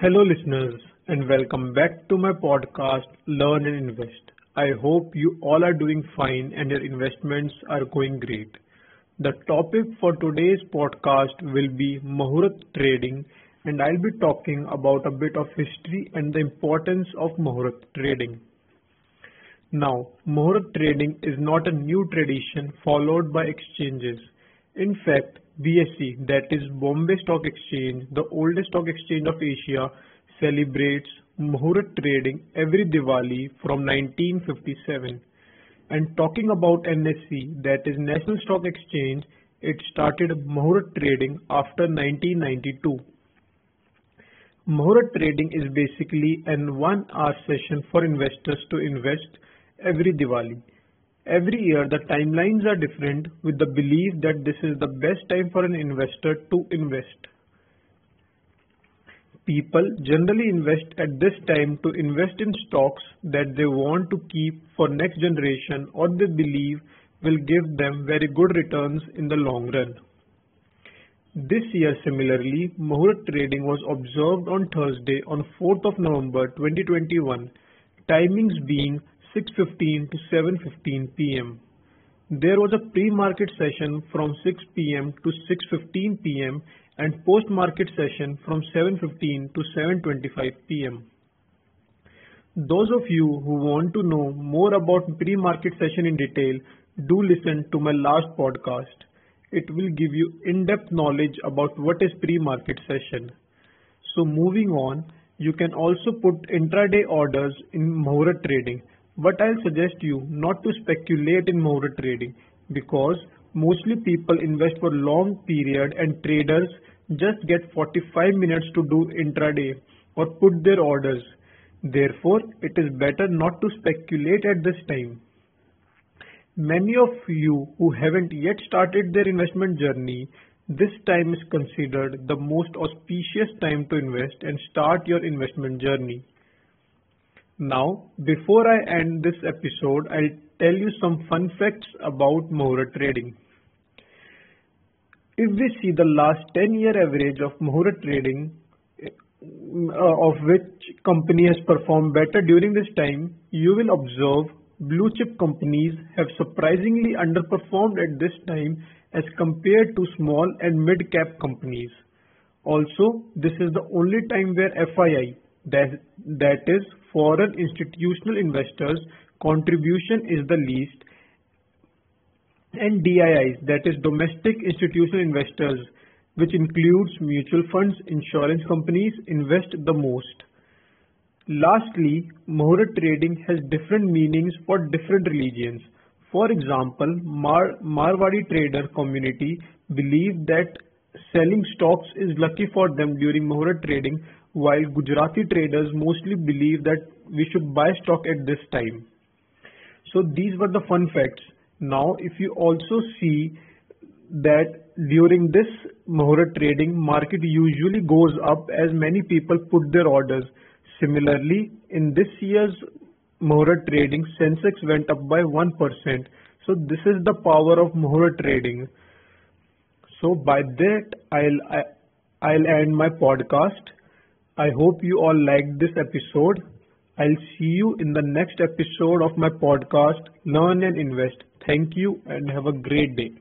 Hello, listeners, and welcome back to my podcast, Learn and Invest. I hope you all are doing fine and your investments are going great. The topic for today's podcast will be Mahurat trading, and I'll be talking about a bit of history and the importance of Mahurat trading. Now, Mahurat trading is not a new tradition followed by exchanges. In fact, BSE, that is Bombay Stock Exchange, the oldest stock exchange of Asia, celebrates Muhurat trading every Diwali from 1957. And talking about NSE, that is National Stock Exchange, it started Muhurat trading after 1992. Muhurat trading is basically an one hour session for investors to invest every Diwali. Every year, the timelines are different with the belief that this is the best time for an investor to invest. People generally invest at this time to invest in stocks that they want to keep for next generation or they believe will give them very good returns in the long run. This year similarly, Muhurat trading was observed on Thursday on 4th of November 2021, timings being 6:15 to 7:15 p.m. There was a pre-market session from 6 p.m. to 6:15 p.m. and post-market session from 7:15 to 7:25 p.m. Those of you who want to know more about pre-market session in detail, do listen to my last podcast. It will give you in-depth knowledge about what is pre-market session. So moving on, you can also put intraday orders in Muhurat trading but I'll suggest you not to speculate in Muhurat trading because mostly people invest for long period and traders just get 45 minutes to do intraday or put their orders. Therefore, it is better not to speculate at this time. Many of you who haven't yet started their investment journey, this time is considered the most auspicious time to invest and start your investment journey. Now, before I end this episode, I'll tell you some fun facts about Muhurat trading. If we see the last 10 year average of Muhurat trading, uh, of which company has performed better during this time, you will observe blue chip companies have surprisingly underperformed at this time as compared to small and mid cap companies. Also, this is the only time where FII, that, that is foreign institutional investors contribution is the least and DIIs that is domestic institutional investors which includes mutual funds, insurance companies invest the most. Lastly, Muhurat trading has different meanings for different religions. For example, Mar Marwadi trader community believe that selling stocks is lucky for them during Muhurat trading while Gujarati traders mostly believe that we should buy stock at this time. So these were the fun facts. Now, if you also see that during this Muhurat trading, market usually goes up as many people put their orders. Similarly, in this year's Muhurat trading, Sensex went up by 1%. So this is the power of Muhurat trading. So by that, I'll, I'll end my podcast. I hope you all liked this episode. I'll see you in the next episode of my podcast, Learn and Invest. Thank you and have a great day.